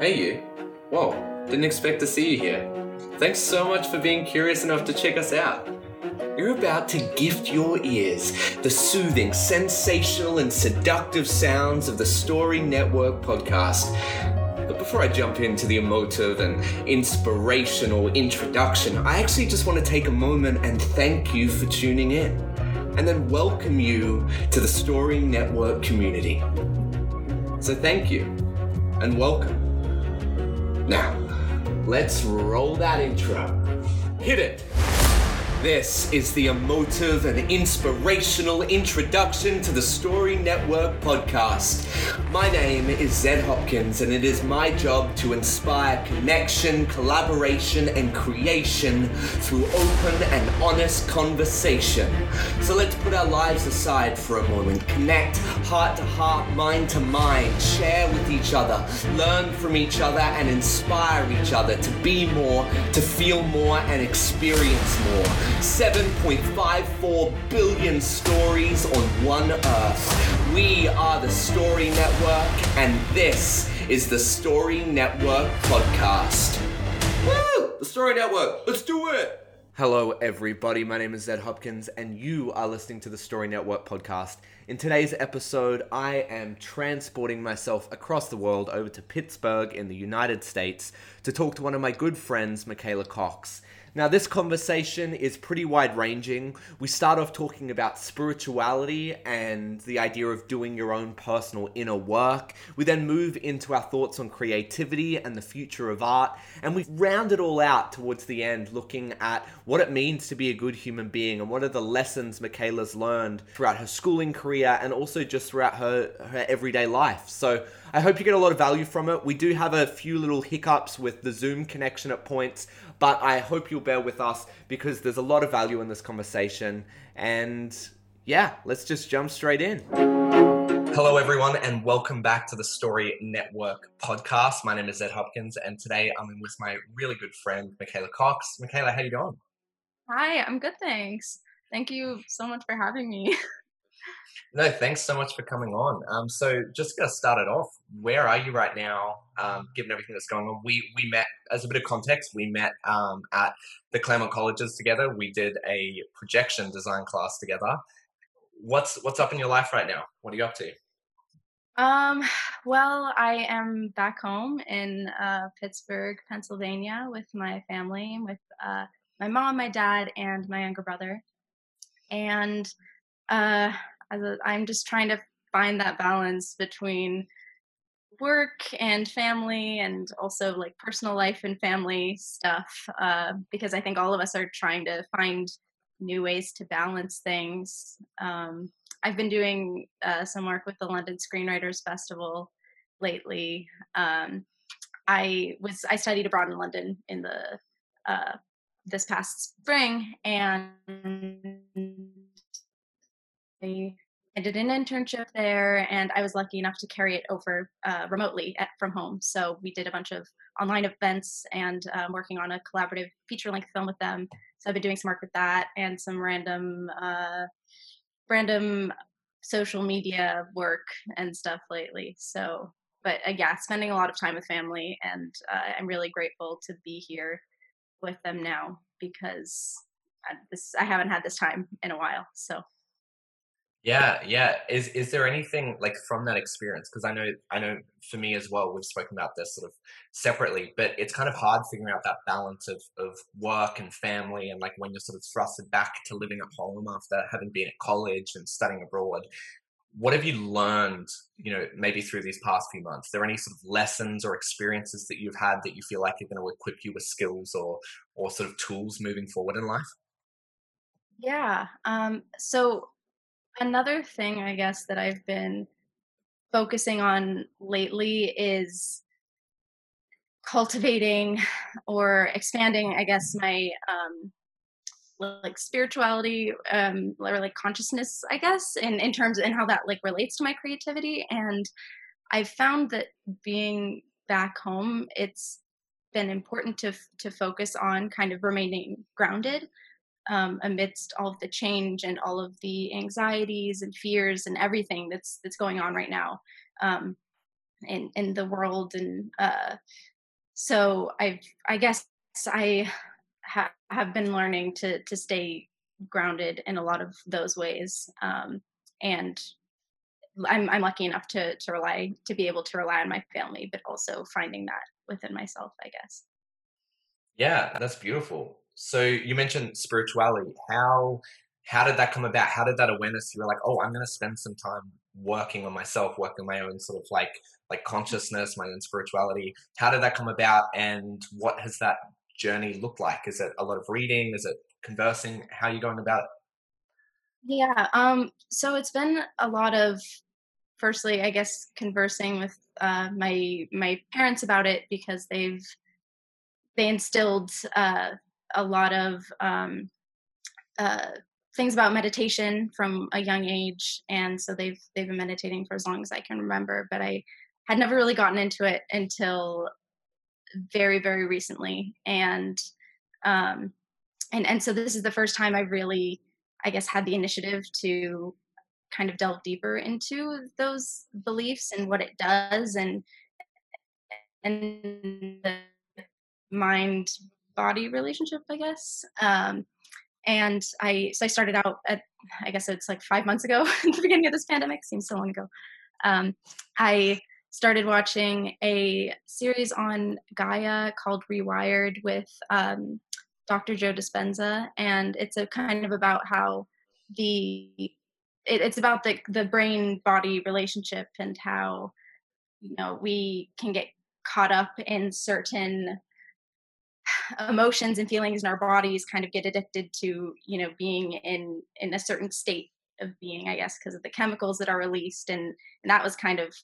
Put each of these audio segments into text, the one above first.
Hey, you. Whoa, didn't expect to see you here. Thanks so much for being curious enough to check us out. You're about to gift your ears the soothing, sensational, and seductive sounds of the Story Network podcast. But before I jump into the emotive and inspirational introduction, I actually just want to take a moment and thank you for tuning in, and then welcome you to the Story Network community. So thank you, and welcome. Now, let's roll that intro. Hit it! This is the emotive and inspirational introduction to the Story Network podcast. My name is Zed Hopkins, and it is my job to inspire connection, collaboration, and creation through open and honest conversation. So let's put our lives aside for a moment, connect heart to heart, mind to mind, share with each other, learn from each other, and inspire each other to be more, to feel more, and experience more. 7.54 billion stories on one earth. We are the Story Network, and this is the Story Network podcast. Woo! The Story Network, let's do it! Hello, everybody. My name is Zed Hopkins, and you are listening to the Story Network podcast. In today's episode, I am transporting myself across the world over to Pittsburgh in the United States to talk to one of my good friends, Mckayla Cox. Now, this conversation is pretty wide ranging. We start off talking about spirituality and the idea of doing your own personal inner work. We then move into our thoughts on creativity and the future of art. And we round it all out towards the end, looking at what it means to be a good human being and what are the lessons Mckayla's learned throughout her schooling career and also just throughout her, her everyday life. So, I hope you get a lot of value from it. We do have a few little hiccups with the Zoom connection at points, but I hope you'll bear with us because there's a lot of value in this conversation. And yeah, let's just jump straight in. Hello, everyone, and welcome back to the Story Network podcast. My name is Zed Hopkins, and today I'm with my really good friend, Mckayla Cox. Mckayla, how you doing? Hi, I'm good, thanks. Thank you so much for having me. No, thanks so much for coming on. Um, so just gonna start it off, where are you right now? Um, given everything that's going on, we we met as a bit of context. We met um, at the Claremont Colleges together. We did a projection design class together. What's what's up in your life right now? What are you up to? Um, well, I am back home in uh, Pittsburgh, Pennsylvania, with my family, with uh, my mom, my dad, and my younger brother, and uh, I'm just trying to find that balance between work and family and also like personal life and family stuff uh, because I think all of us are trying to find new ways to balance things. Um, I've been doing uh, some work with the London Screenwriters Festival lately. Um, I was I studied abroad in London in the uh, this past spring and I did an internship there, and I was lucky enough to carry it over uh, remotely at, from home. So we did a bunch of online events and um, working on a collaborative feature-length film with them. So I've been doing some work with that and some random, uh, random social media work and stuff lately. So, but uh, yeah, spending a lot of time with family, and uh, I'm really grateful to be here with them now because uh, this I haven't had this time in a while. So. Yeah, yeah. Is is there anything like from that experience? Because I know I know for me as well, we've spoken about this sort of separately, but it's kind of hard figuring out that balance of of work and family and like when you're sort of thrusted back to living at home after having been at college and studying abroad. What have you learned, you know, maybe through these past few months? Are there any sort of lessons or experiences that you've had that you feel like are going to equip you with skills or or sort of tools moving forward in life? Yeah. Um, so Another thing, I guess, that I've been focusing on lately is cultivating or expanding, I guess, my um, like spirituality um, or like consciousness, I guess, in, in terms and how that like relates to my creativity. And I've found that being back home, it's been important to to focus on kind of remaining grounded um, amidst all of the change and all of the anxieties and fears and everything that's that's going on right now. Um, in in the world and uh, so i've i guess i ha- have been learning to to stay grounded in a lot of those ways um, and I'm, I'm lucky enough to to rely to be able to rely on my family but also finding that within myself i guess yeah that's beautiful so you mentioned spirituality. How how did that come about? How did that awareness you were like oh i'm going to spend some time working on myself working my own sort of like like consciousness my own spirituality. How did that come about and what has that journey looked like? Is it a lot of reading? Is it conversing? How are you going about it? Yeah um so it's been a lot of firstly i guess conversing with uh my my parents about it because they've they instilled uh a lot of um uh things about meditation from a young age and so they've they've been meditating for as long as i can remember but i had never really gotten into it until very very recently and um and and so this is the first time i really i guess had the initiative to kind of delve deeper into those beliefs and what it does and and the mind body relationship i guess um and I so I started out at I guess it's like five months ago the beginning of this pandemic seems so long ago. Um, I started watching a series on Gaia called Rewired with um, Dr. Joe Dispenza, and it's a kind of about how the it, it's about the the brain body relationship and how you know we can get caught up in certain emotions and feelings in our bodies kind of get addicted to you know being in in a certain state of being i guess because of the chemicals that are released and and that was kind of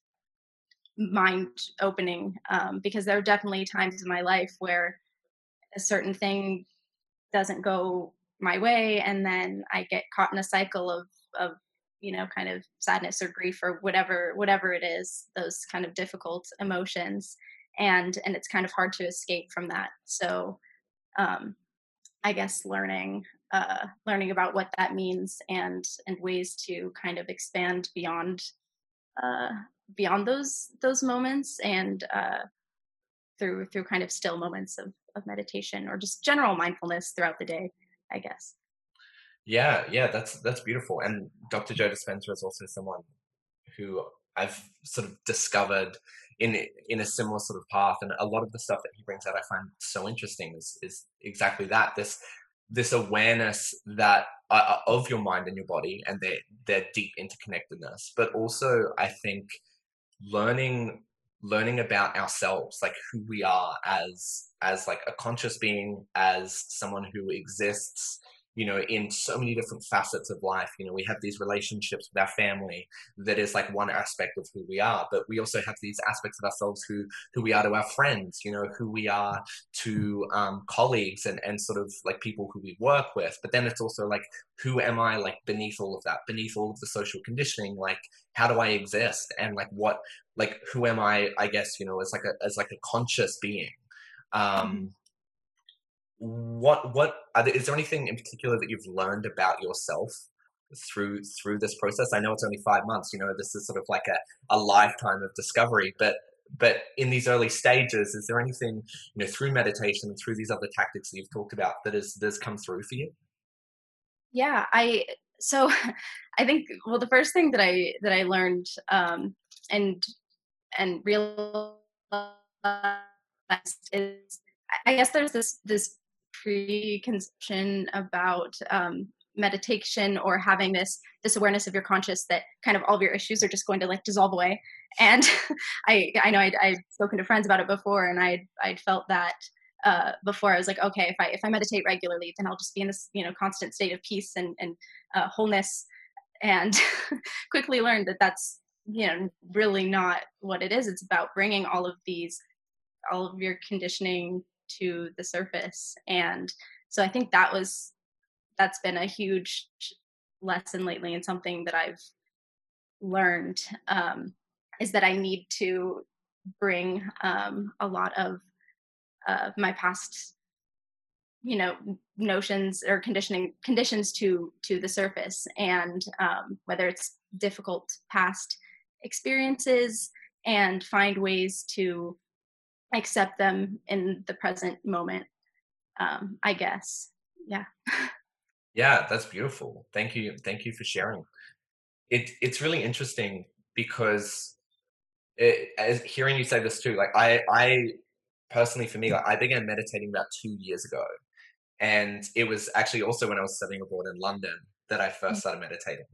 mind opening um, because there are definitely times in my life where a certain thing doesn't go my way and then i get caught in a cycle of of you know kind of sadness or grief or whatever whatever it is those kind of difficult emotions and and it's kind of hard to escape from that. So um, i guess learning uh, learning about what that means and and ways to kind of expand beyond uh, beyond those those moments and uh, through through kind of still moments of, of meditation or just general mindfulness throughout the day i guess. Yeah yeah that's that's beautiful and dr joe dispenza is also someone who i've sort of discovered in in a similar sort of path. And a lot of the stuff that he brings out, I find so interesting is is exactly that this this awareness that uh, uh of your mind and your body and their their deep interconnectedness, but also I think learning learning about ourselves like who we are as as like a conscious being as someone who exists you know, in so many different facets of life. You know, we have these relationships with our family that is like one aspect of who we are, but we also have these aspects of ourselves who who we are to our friends, you know, who we are to um, colleagues and and sort of like people who we work with. But then it's also like, who am I like beneath all of that, beneath all of the social conditioning? Like, how do I exist? And like, what, like, who am I? I guess you know, as like a as like a conscious being. Um, what what there, is there anything in particular that you've learned about yourself through through this process? I know it's only five months you know this is sort of like a, a lifetime of discovery but but in these early stages is there anything you know through meditation through these other tactics that you've talked about that has has come through for you? Yeah i so i think well the first thing that i that i learned um and and realized is i guess there's this this preconception about um, meditation or having this this awareness of your conscious that kind of all of your issues are just going to like dissolve away. And i i know I'd, I'd spoken to friends about it before and i'd i'd felt that uh, before. I was like okay if i if i meditate regularly then i'll just be in this you know constant state of peace and and uh, wholeness. And quickly learned that that's you know really not what it is. It's about bringing all of these all of your conditioning to the surface. And so i think that was that's been a huge lesson lately and something that i've learned um, is that i need to bring um, a lot of uh, my past you know notions or conditioning conditions to to the surface. And um, whether it's difficult past experiences and find ways to accept them in the present moment um, i guess. Yeah. Yeah that's beautiful. Thank you thank you for sharing. It it's really interesting because it, as hearing you say this too like i i personally for me like i began meditating about two years ago and it was actually also when i was studying abroad in london that i first mm. started meditating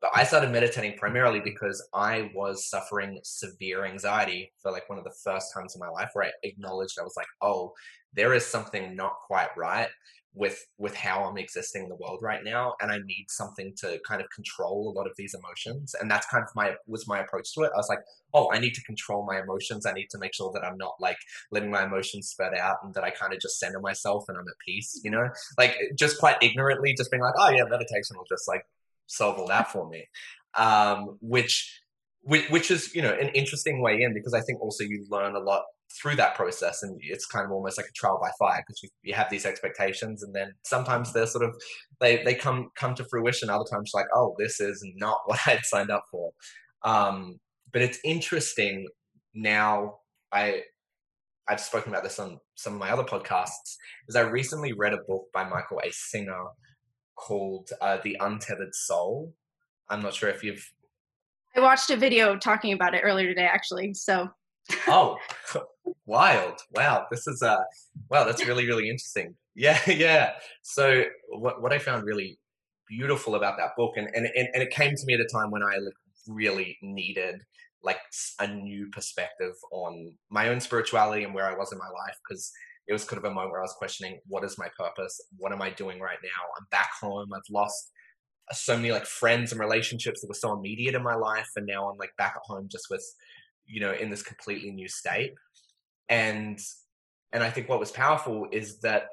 but I started meditating primarily because I was suffering severe anxiety for like one of the first times in my life where I acknowledged I was like, oh, there is something not quite right with with how I'm existing in the world right now, and I need something to kind of control a lot of these emotions. And that's kind of my was my approach to it. I was like, oh, I need to control my emotions. I need to make sure that I'm not like letting my emotions spread out, and that I kind of just center myself and I'm at peace. You know, like just quite ignorantly, just being like, oh yeah, meditation will just like solve all that for me. Um, which, which, which is you know an interesting way in because I think also you learn a lot through that process and it's kind of almost like a trial by fire because you, you have these expectations and then sometimes they're sort of they, they come come to fruition other times like oh this is not what i had signed up for um, but it's interesting now i i've spoken about this on some of my other podcasts is i recently read a book by michael a singer called uh, The Untethered Soul. I'm not sure if you've. I watched a video talking about it earlier today, actually. So. oh, wild! Wow, this is uh, wow, that's really really interesting. Yeah, yeah. So what what I found really beautiful about that book, and and and, and it came to me at a time when I like, really needed like a new perspective on my own spirituality and where I was in my life because it was kind of a moment where I was questioning what is my purpose? What am I doing right now? I'm back home. I've lost so many like friends and relationships that were so immediate in my life. And now I'm like back at home just with, you know, in this completely new state. And and I think what was powerful is that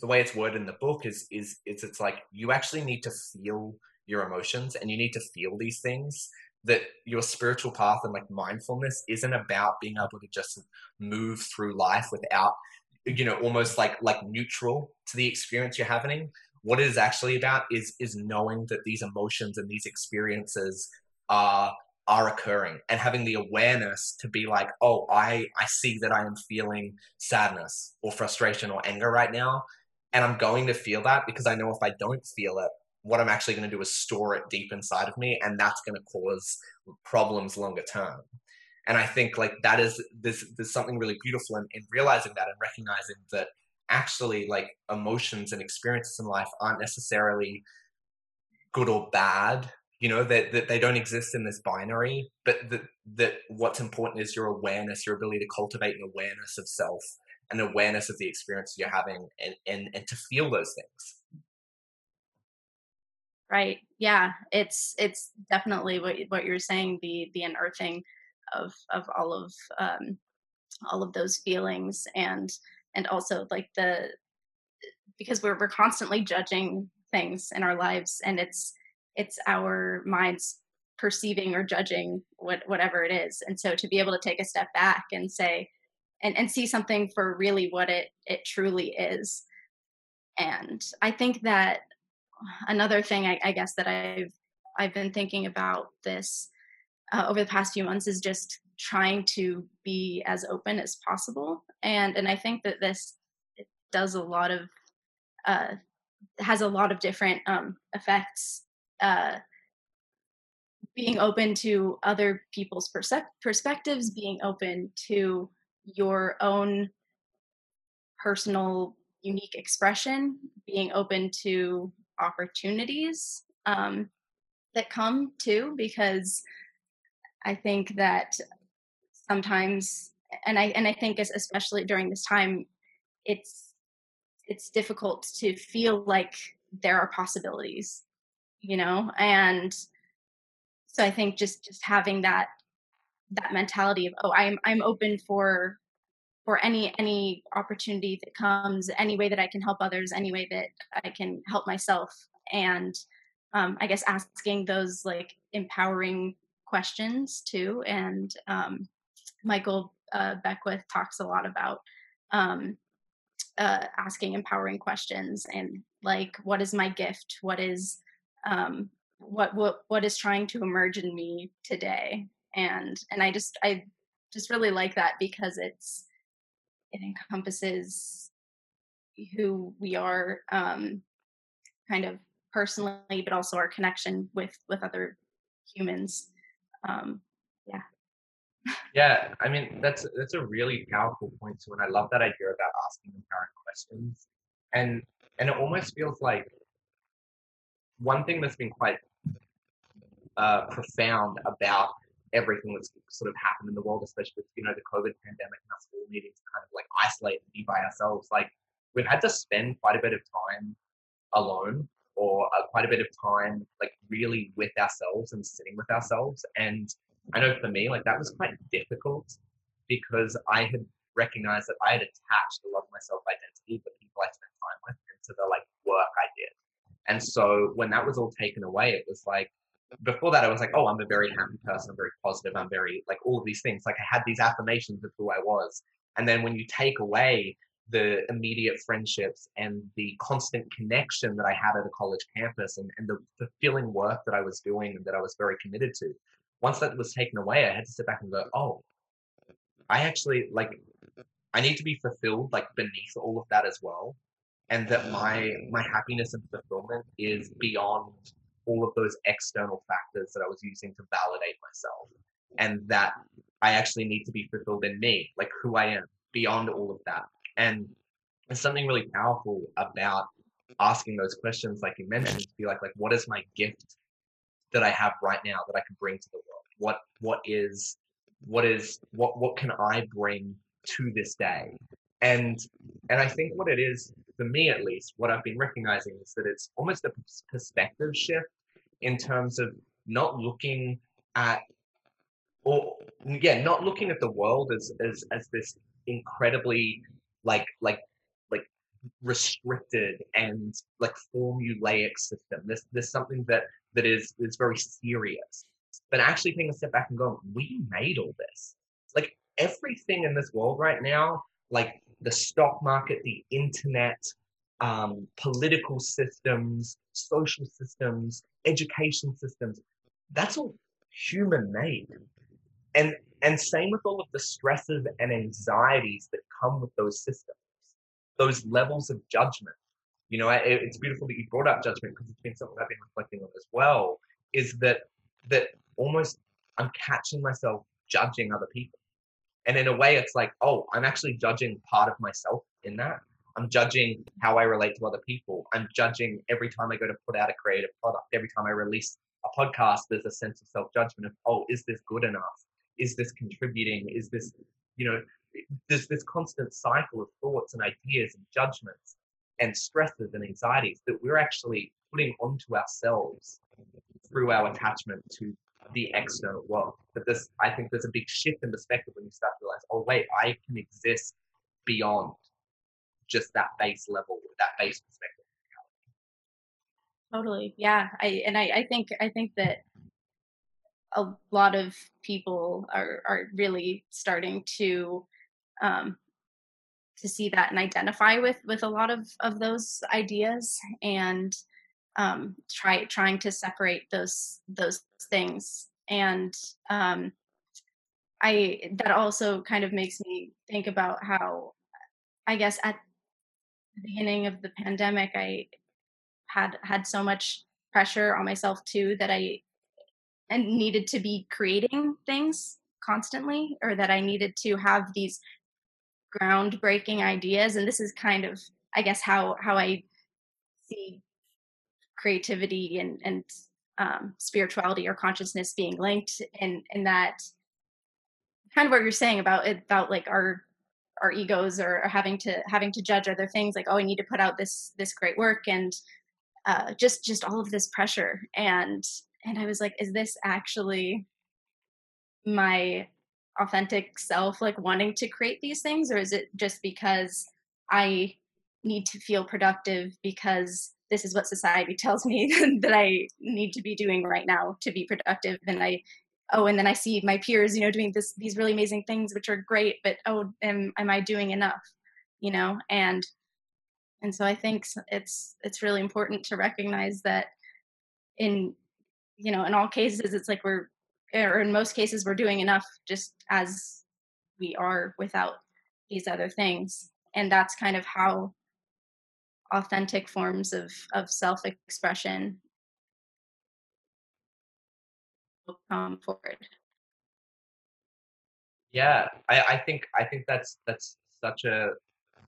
the way it's worded in the book is is is it's like you actually need to feel your emotions and you need to feel these things that your spiritual path and like mindfulness isn't about being able to just move through life without you know almost like like neutral to the experience you're having what it is actually about is is knowing that these emotions and these experiences are are occurring and having the awareness to be like oh i i see that i am feeling sadness or frustration or anger right now and i'm going to feel that because i know if i don't feel it what i'm actually going to do is store it deep inside of me and that's going to cause problems longer term and i think like that is there's there's something really beautiful in, in realizing that and recognizing that actually like emotions and experiences in life aren't necessarily good or bad you know that, that they don't exist in this binary but that that what's important is your awareness your ability to cultivate an awareness of self an awareness of the experience you're having and and, and to feel those things. Right. Yeah. It's it's definitely what, what you're saying the the unearthing of of all of um, all of those feelings and and also like the because we're we're constantly judging things in our lives and it's it's our minds perceiving or judging what whatever it is. And so to be able to take a step back and say and, and see something for really what it it truly is. And i think that another thing I, I guess that i've i've been thinking about this uh, over the past few months is just trying to be as open as possible. And and i think that this does a lot of uh, has a lot of different um, effects uh, being open to other people's perse- perspectives being open to your own personal unique expression being open to opportunities um, that come too because I think that sometimes, and I and I think especially during this time, it's it's difficult to feel like there are possibilities, you know, and so I think just just having that that mentality of oh I'm I'm open for for any any opportunity that comes, any way that I can help others, any way that I can help myself, and um, I guess asking those like empowering questions too. And um, Michael uh, Beckwith talks a lot about um, uh, asking empowering questions and like, what is my gift? What is um, what what what is trying to emerge in me today? and and i just i just really like that because it's it encompasses who we are um kind of personally but also our connection with with other humans um yeah Yeah, I mean that's that's a really powerful point too, and I love that idea about asking empowering questions. And and it almost feels like one thing that's been quite uh, profound about everything that's sort of happened in the world, especially with you know the COVID pandemic and us all needing to kind of like isolate and be by ourselves. Like we've had to spend quite a bit of time alone, or uh, quite a bit of time like really with ourselves and sitting with ourselves. And I know for me, like that was quite difficult because I had recognized that I had attached a lot of my self identity, the people I spent time with, into the like work I did. And so when that was all taken away, it was like before that, I was like, oh, I'm a very happy person. I'm very positive. I'm very like all of these things. Like I had these affirmations of who I was. And then when you take away the immediate friendships and the constant connection that I had at a college campus and, and the fulfilling work that I was doing and that I was very committed to, once that was taken away, I had to sit back and go, oh, I actually like, I need to be fulfilled like beneath all of that as well. And that my my happiness and fulfillment is beyond all of those external factors that I was using to validate myself. And that I actually need to be fulfilled in me, like who I am, beyond all of that. And there's something really powerful about asking those questions, like you mentioned, to be like, like, what is my gift that I have right now that I can bring to the world? What what is what is what what can I bring to this day? And and I think what it is for me at least, what I've been recognizing is that it's almost a perspective shift in terms of not looking at or yeah, not looking at the world as as as this incredibly like like like restricted and like formulaic system. There's there's something that that is is very serious. But actually taking a step back and going, we made all this. Like everything in this world right now, like the stock market, the internet, um, political systems, social systems, education systems, that's all human made. And and same with all of the stresses and anxieties that come with those systems, those levels of judgment. You know, it, it's beautiful that you brought up judgment because it's been something I've been reflecting on as well. Is that that almost I'm catching myself judging other people, and in a way, it's like, oh, I'm actually judging part of myself in that. I'm judging how I relate to other people. I'm judging every time I go to put out a creative product. Every time I release a podcast, there's a sense of self judgment of, oh, is this good enough? Is this contributing? Is this, you know, there's this constant cycle of thoughts and ideas and judgments and stresses and anxieties that we're actually putting onto ourselves through our attachment to the external world. But this, I think there's a big shift in perspective when you start to realize, oh, wait, I can exist beyond just that base level, that base perspective. Totally. Yeah. I, and I, I think, I think that a lot of people are are really starting to um, to see that and identify with with a lot of of those ideas and um, try trying to separate those those things. And um, I that also kind of makes me think about how I guess at the beginning of the pandemic I had had so much pressure on myself too that I and needed to be creating things constantly or that I needed to have these groundbreaking ideas and this is kind of I guess how how I see creativity and and um, spirituality or consciousness being linked and in that kind of what you're saying about it about like our our egos or having to having to judge other things like oh I need to put out this this great work and uh, just just all of this pressure. And and I was like, is this actually my authentic self, like wanting to create these things, or is it just because I need to feel productive because this is what society tells me that I need to be doing right now to be productive, and I oh and then i see my peers you know doing this these really amazing things which are great but oh am, am i doing enough? You know and and so i think it's it's really important to recognize that in you know in all cases it's like we're or in most cases we're doing enough just as we are without these other things. And that's kind of how authentic forms of of self-expression come forward. Yeah I, I think i think that's that's such a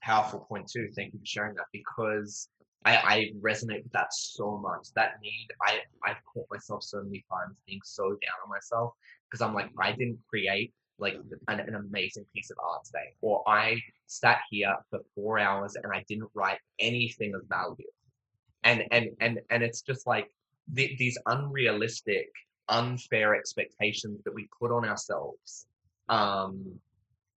powerful point too thank you for sharing that because I, I resonate with that so much. That need, I, I've caught myself so many times being so down on myself because I'm like, I didn't create like an, an amazing piece of art today, or I sat here for four hours and I didn't write anything of value. And and and and it's just like the, these unrealistic, unfair expectations that we put on ourselves um,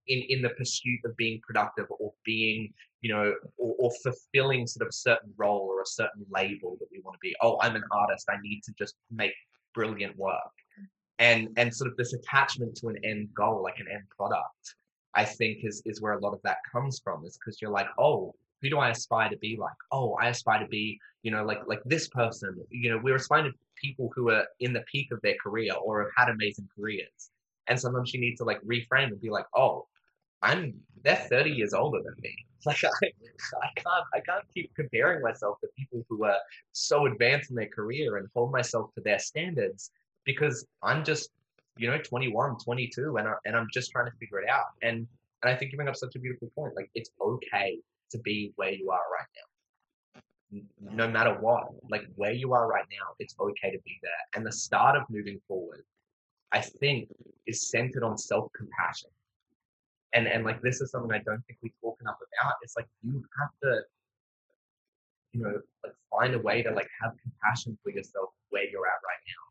in in the pursuit of being productive or being you know or, or, fulfilling sort of a certain role or a certain label that we want to be. Oh i'm an artist. I need to just make brilliant work. And and sort of this attachment to an end goal like an end product i think is is where a lot of that comes from is because you're like oh who do i aspire to be like? Oh i aspire to be you know like like this person. You know we're aspiring to people who are in the peak of their career or have had amazing careers. And sometimes you need to like reframe and be like oh I'm they're 30 years older than me. Like I, I can't I can't keep comparing myself to people who are so advanced in their career and hold myself to their standards because I'm just you know 21, 22 and I, and I'm just trying to figure it out. And and I think you bring up such a beautiful point. Like it's okay to be where you are right now. No matter what, like where you are right now, it's okay to be there. And the start of moving forward, I think, is centered on self compassion and and like this is something I don't think we talk enough about. It's like you have to, you know, like find a way to like have compassion for yourself where you're at right now,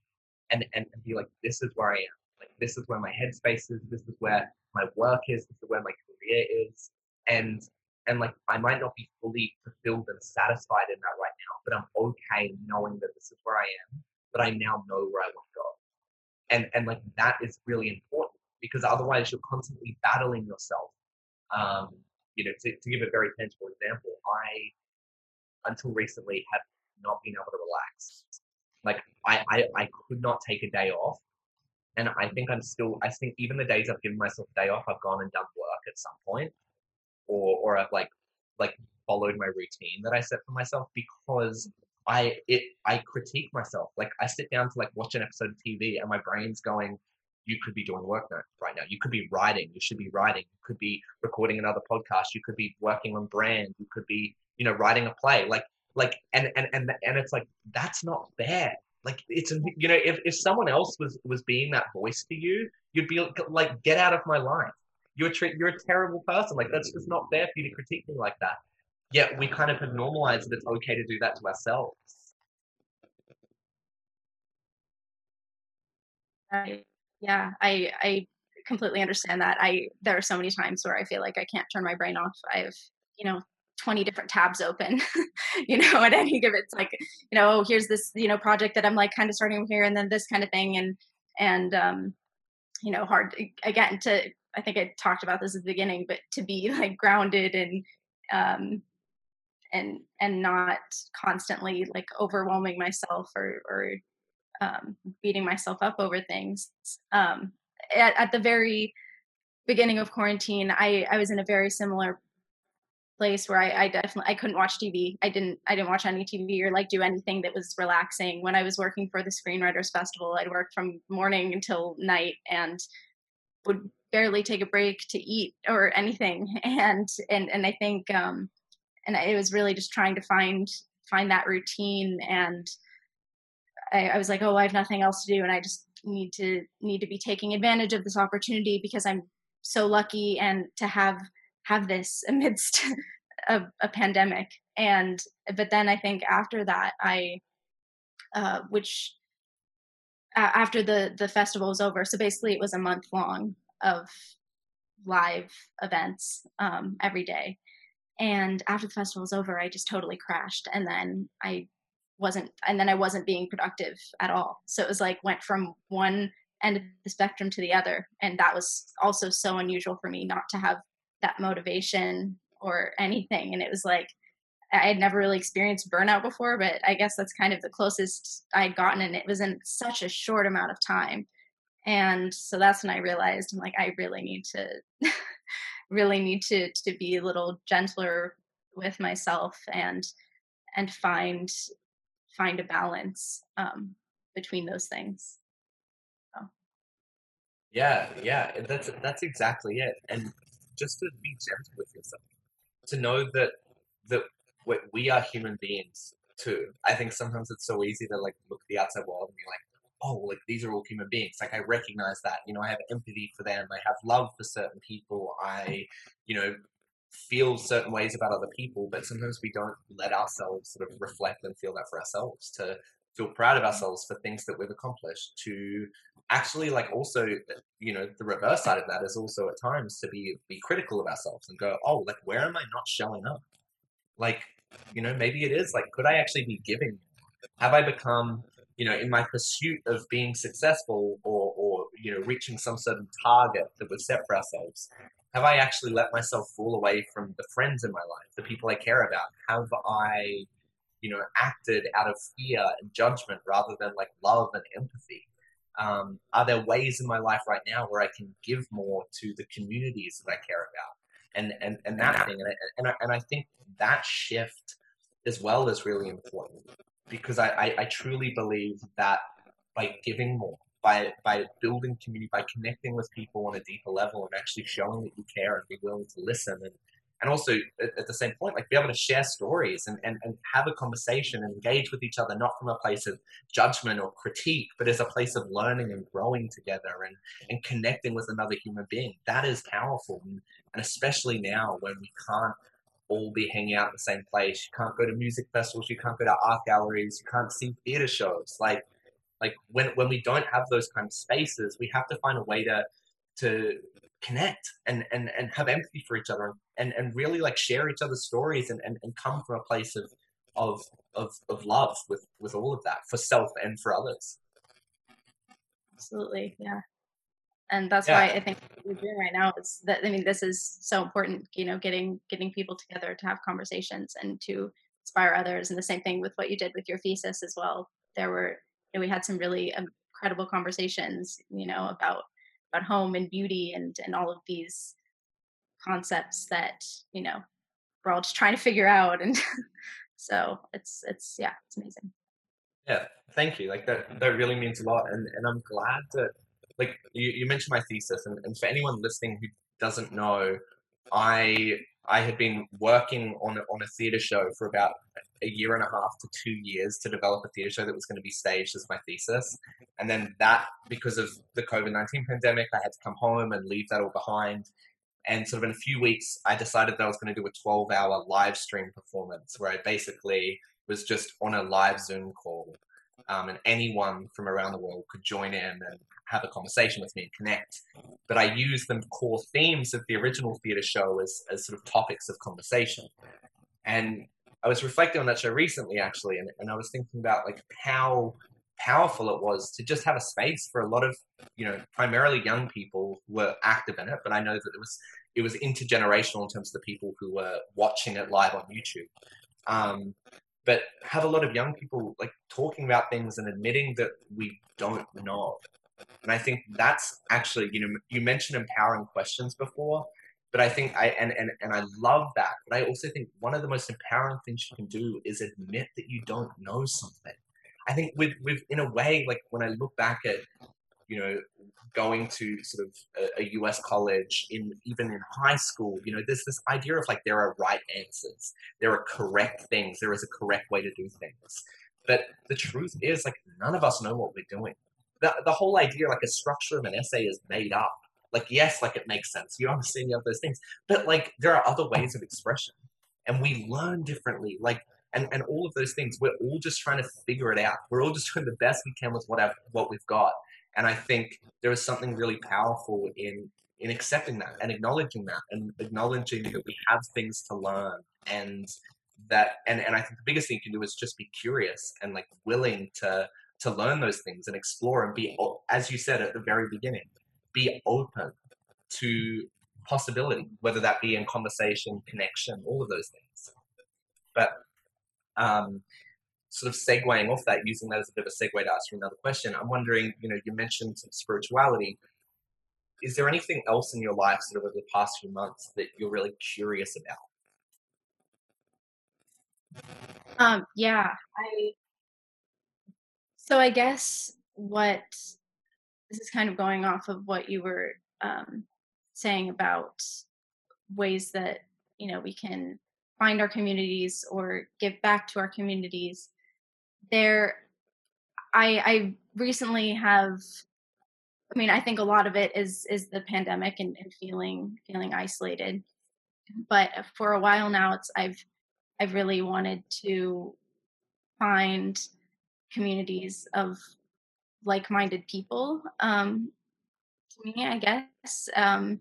and and, and be like, this is where I am. Like this is where my headspace is. This is where my work is. This is where my career is, and and like I might not be fully fulfilled and satisfied in that right now, but I'm okay knowing that this is where I am. But I now know where I want to go, and and like that is really important because otherwise you're constantly battling yourself. Um, you know, to, to give a very tangible example, I, until recently, have not been able to relax. Like I, I, I could not take a day off. And I think I'm still, I think even the days I've given myself a day off, I've gone and done work at some point or, or I've like, like followed my routine that I set for myself because I, it, I critique myself. Like I sit down to like watch an episode of TV and my brain's going, you could be doing work right now. You could be writing. You should be writing. You could be recording another podcast. You could be working on brand. You could be, you know, writing a play. Like, like, and and and and it's like that's not fair. Like, it's you know, if if someone else was was being that voice to you, you'd be like, get out of my line. You're a you're a terrible person. Like, that's just not fair for you to critique me like that. Yet we kind of have normalized that it's okay to do that to ourselves. Right yeah i i completely understand that. I there are so many times where i feel like i can't turn my brain off. I've you know 20 different tabs open you know at any given it's like you know oh, here's this you know project that i'm like kind of starting here and then this kind of thing and and um you know hard again to i think i talked about this at the beginning but to be like grounded and um and and not constantly like overwhelming myself or or um, beating myself up over things. Um, at, at, the very beginning of quarantine, I, I was in a very similar place where I, I, definitely I couldn't watch TV. I didn't I didn't watch any TV or like do anything that was relaxing. When I was working for the Screenwriters Festival, I'd work from morning until night and would barely take a break to eat or anything. And and and I think um, and it was really just trying to find find that routine and I, I was like, oh, I have nothing else to do, and I just need to need to be taking advantage of this opportunity because I'm so lucky and to have have this amidst a, a pandemic. And but then I think after that, I uh, which uh, after the the festival was over, so basically it was a month long of live events um, every day. And after the festival was over, I just totally crashed. And then I wasn't and then i wasn't being productive at all. So it was like went from one end of the spectrum to the other. And that was also so unusual for me not to have that motivation or anything. And it was like i had never really experienced burnout before but i guess that's kind of the closest i'd gotten and it was in such a short amount of time. And so that's when i realized i'm like i really need to really need to to be a little gentler with myself and and find find a balance um, between those things so. yeah yeah that's that's exactly it and just to be gentle with yourself to know that that we are human beings too i think sometimes it's so easy to like look at the outside world and be like oh, like these are all human beings. Like I recognize that, you know, I have empathy for them. I have love for certain people. I, you know, feel certain ways about other people, but sometimes we don't let ourselves sort of reflect and feel that for ourselves to feel proud of mm-hmm. ourselves for things that we've accomplished to actually like also you know the reverse side of that is also at times to be be critical of ourselves and go oh like where am i not showing up? Like you know maybe it is like could i actually be giving? Have i become you know, in my pursuit of being successful or, or you know, reaching some certain target that we've set for ourselves, have I actually let myself fall away from the friends in my life, the people I care about? Have I, you know, acted out of fear and judgment rather than like love and empathy? Um, are there ways in my life right now where I can give more to the communities that I care about? And, and, and that thing. And I, and, I, and I think that shift as well is really important because I, I, I truly believe that by giving more, by by building community, by connecting with people on a deeper level, and actually showing that you care and be willing to listen, and and also at, at, the same point, like be able to share stories and, and, and have a conversation and engage with each other, not from a place of judgment or critique, but as a place of learning and growing together and, and connecting with another human being. That is powerful. And, and especially now when we can't all be hanging out in the same place. You can't go to music festivals. You can't go to art galleries. You can't see theater shows. Like, like when when we don't have those kind of spaces, we have to find a way to to connect and and and have empathy for each other and and really like share each other's stories and and, and come from a place of of of of love with with all of that for self and for others. Absolutely, yeah and that's yeah. why I think what we're doing right now is that I mean this is so important. You know, getting getting people together to have conversations and to inspire others. And the same thing with what you did with your thesis as well. There were know, we had some really um, incredible conversations. You know about about home and beauty and and all of these concepts that you know we're all just trying to figure out. And so it's it's yeah, it's amazing. Yeah, thank you. Like that that really means a lot, and and I'm glad that like you, you mentioned my thesis, and, and for anyone listening who doesn't know, I I had been working on on a theatre show for about a year and a half to two years to develop a theatre show that was going to be staged as my thesis, and then that because of the COVID nineteen pandemic, I had to come home and leave that all behind. And sort of in a few weeks, I decided that I was going to do a 12 hour live stream performance where I basically was just on a live Zoom call. Um, and anyone from around the world could join in and have a conversation with me and connect. But I use the core themes of the original theatre show as, as sort of topics of conversation. And I was reflecting on that show recently, actually, and, and I was thinking about like how powerful it was to just have a space for a lot of, you know, primarily young people who were active in it. But I know that it was it was intergenerational in terms of the people who were watching it live on YouTube. Um, but have a lot of young people like talking about things and admitting that we don't know and I think that's actually, you know, you mentioned empowering questions before, but I think I and, and and I love that. But I also think one of the most empowering things you can do is admit that you don't know something. I think with with in a way, like when I look back at, you know, going to sort of a, a US college in even in high school, you know, there's this idea of like there are right answers, there are correct things, there is a correct way to do things. But the truth is, like, none of us know what we're doing the, the whole idea, like a structure of an essay is made up. Like, yes, like it makes sense. You understand you have those things, but like there are other ways of expression and we learn differently. Like, and, and all of those things, we're all just trying to figure it out. We're all just doing the best we can with what, I've, what we've got. And I think there is something really powerful in in accepting that and acknowledging that and acknowledging that we have things to learn and that and, and I think the biggest thing you can do is just be curious and like willing to to learn those things and explore and be, as you said at the very beginning, be open to possibility, whether that be in conversation, connection, all of those things. But um, sort of segueing off that, using that as a bit of a segue to ask you another question, I'm wondering, you know, you mentioned some spirituality. Is there anything else in your life, sort of over the past few months, that you're really curious about? Um, yeah, I. So I guess what this is kind of going off of what you were um, saying about ways that you know we can find our communities or give back to our communities. There i i recently have i mean i think a lot of it is is the pandemic and, and feeling feeling isolated. But for a while now it's i've i've really wanted to find communities of like-minded people um to me i guess um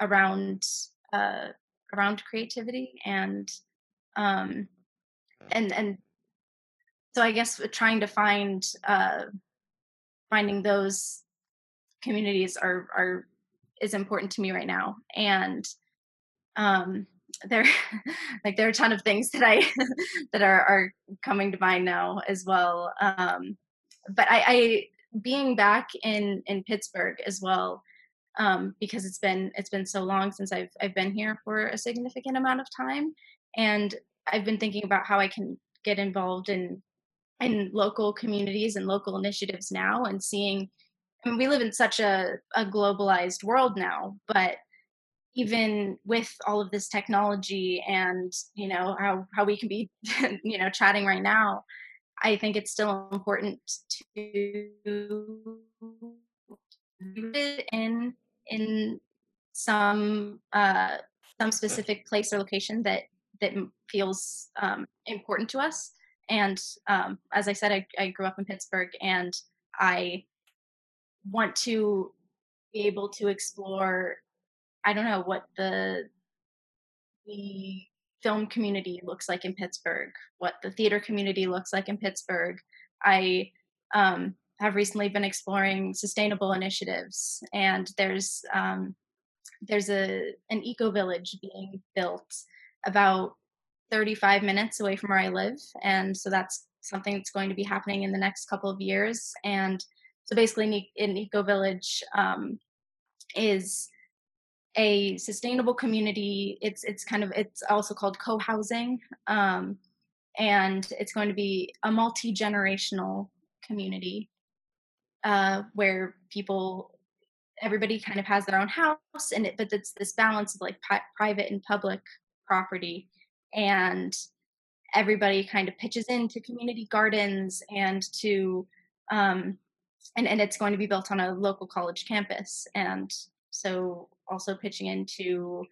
around uh around creativity and um and and so i guess trying to find uh finding those communities are are is important to me right now. And um there like there are a ton of things that i that are are coming to mind now as well. Um but i i being back in in pittsburgh as well um, because it's been it's been so long since I've I've been here for a significant amount of time, and I've been thinking about how I can get involved in in local communities and local initiatives now, and seeing. I mean, we live in such a, a globalized world now, but even with all of this technology and you know how how we can be you know chatting right now i think it's still important to in in some uh, some specific place or location that that feels um, important to us. And um, as I said, I, I grew up in Pittsburgh, and I want to be able to explore. I don't know what the the film community looks like in Pittsburgh, what the theater community looks like in Pittsburgh. I um, have recently been exploring sustainable initiatives, and there's um, there's a an eco village being built about 35 minutes away from where I live, and so that's something that's going to be happening in the next couple of years. And so basically, an eco village um, is a sustainable community. It's it's kind of it's also called co-housing, um, and it's going to be a multi generational community uh, where people everybody kind of has their own house and it but it's this balance of like pi- private and public property and everybody kind of pitches into community gardens and to um, and, and it's going to be built on a local college campus and so also pitching into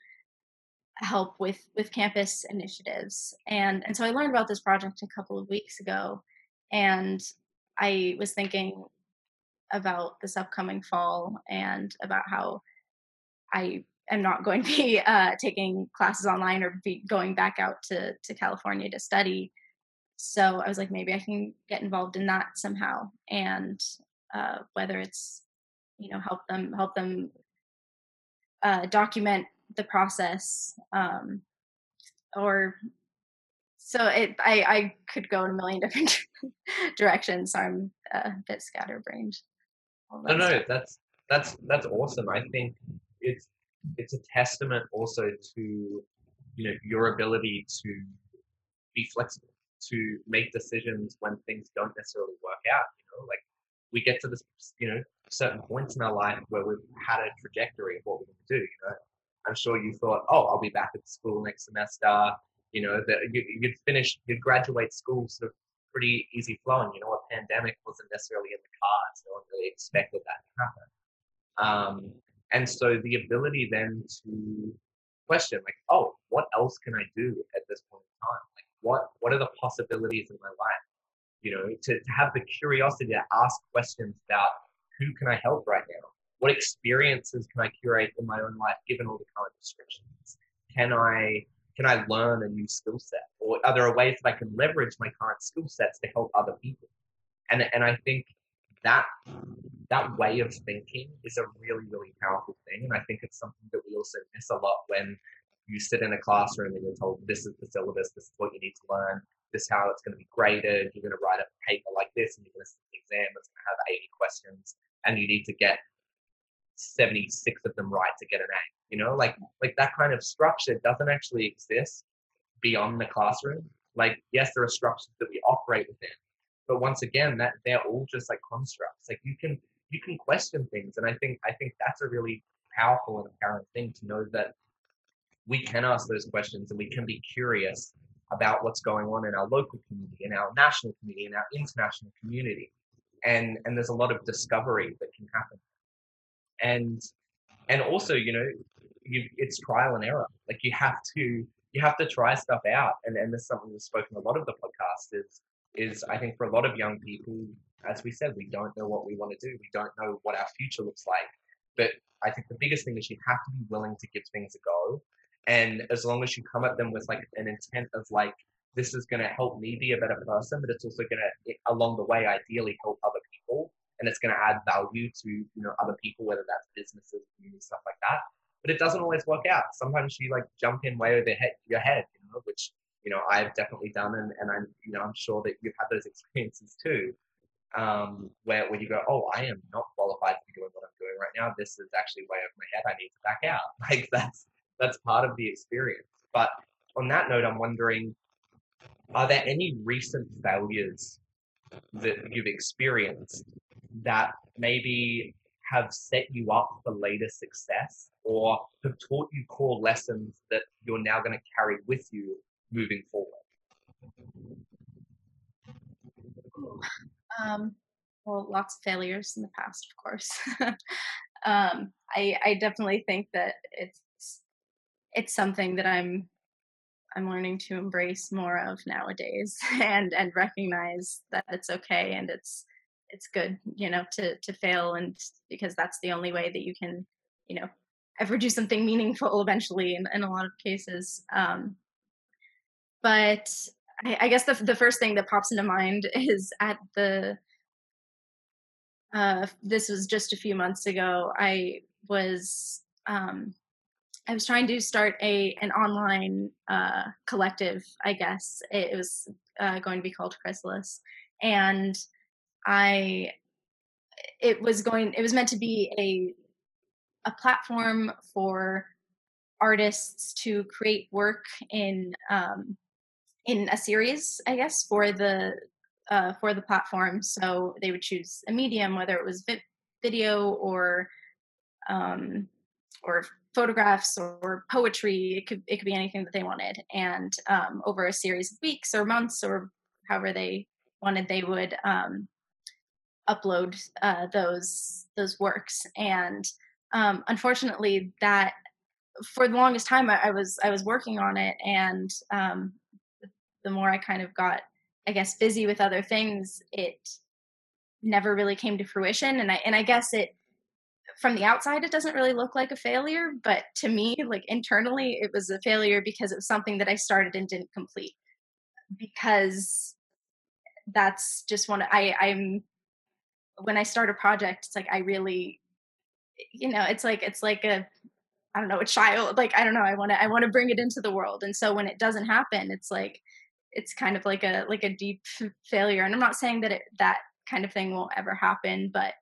help with with campus initiatives and and so i learned about this project a couple of weeks ago and i was thinking about this upcoming fall and about how I am not going to be uh, taking classes online or be going back out to, to California to study. So I was like, maybe I can get involved in that somehow. And uh, whether it's, you know, help them, help them uh, document the process um, or so it I, I could go in a million different directions so i'm a bit scatterbrained no, no, that's that's that's awesome. I think it's it's a testament also to you know your ability to be flexible, to make decisions when things don't necessarily work out. You know, like we get to this, you know, certain points in our life where we've had a trajectory of what we're going to do. You know, I'm sure you thought, oh, I'll be back at school next semester. You know, that you, would finish, you'd graduate school sort of pretty easy flowing. You know, a pandemic wasn't necessarily in the cards. No one really expected that to happen. Um, and so the ability then to question, like, oh, what else can I do at this point in time? Like, what what are the possibilities in my life? You know, to, to have the curiosity to ask questions about who can I help right now? What experiences can I curate in my own life given all the current restrictions? Can I can I learn a new skill set? Or are there ways that I can leverage my current skill sets to help other people? And, and I think that that way of thinking is a really, really powerful thing. And I think it's something that we also miss a lot when you sit in a classroom and you're told this is the syllabus, this is what you need to learn. this how it's going to be graded. You're going to write a paper like this, and you're going to sit the exam that's going to have 80 questions, and you need to get 76 of them right to get an A. You know, like like that kind of structure doesn't actually exist beyond the classroom. Like, yes, there are structures that we operate within, but once again, that they're all just like constructs. Like you can you can question things, and I think I think that's a really powerful and apparent thing to know that we can ask those questions and we can be curious about what's going on in our local community, in our national community, in our international community. And and there's a lot of discovery that can happen. And and also, you know, you, it's trial and error. Like you have to you have to try stuff out. And and there's something we've spoken a lot of the podcast is is I think for a lot of young people, as we said, we don't know what we want to do. We don't know what our future looks like. But I think the biggest thing is you have to be willing to give things a go and as long as you come at them with like an intent of like, this is going to help me be a better person, but it's also going to, along the way, ideally help other people. And it's going to add value to, you know, other people, whether that's businesses, communities, stuff like that. But it doesn't always work out. Sometimes you like jump in way over your head, you know, which, you know, I've definitely done. And, and I'm, you know, I'm sure that you've had those experiences too. Um, where, where you go, oh, I am not qualified to be doing what I'm doing right now. This is actually way over my head. I need to back out. Like that's that's part of the experience. But on that note, I'm wondering, are there any recent failures that you've experienced that maybe have set you up for later success or have taught you core lessons that you're now going to carry with you moving forward? Um, well, lots of failures in the past, of course. um, I, I definitely think that it's it's something that I'm I'm learning to embrace more of nowadays and and recognize that it's okay and it's it's good, you know, to to fail and because that's the only way that you can, you know, ever do something meaningful eventually in, in a lot of cases. Um, but I, I guess the the first thing that pops into mind is at the uh, this was just a few months ago. I was um, I was trying to start a an online uh, collective. I guess it, was uh, going to be called Chrysalis, and I it was going it was meant to be a a platform for artists to create work in um, in a series, I guess, for the uh, for the platform. So they would choose a medium, whether it was vi- video or um, or photographs or poetry. It could it could be anything that they wanted, and um, over a series of weeks or months or however they wanted, they would um, upload uh, those those works. And um, unfortunately, that for the longest time I, I, was I was working on it, and um, the more I kind of got, I guess, busy with other things, it never really came to fruition. And I and I guess it from the outside it doesn't really look like a failure but to me like internally it was a failure because it was something that i started and didn't complete because that's just one i i'm when i start a project it's like i really you know it's like it's like a i don't know a child like i don't know i want to i want to bring it into the world. And so when it doesn't happen it's like it's kind of like a like a deep failure. And i'm not saying that it that kind of thing won't ever happen but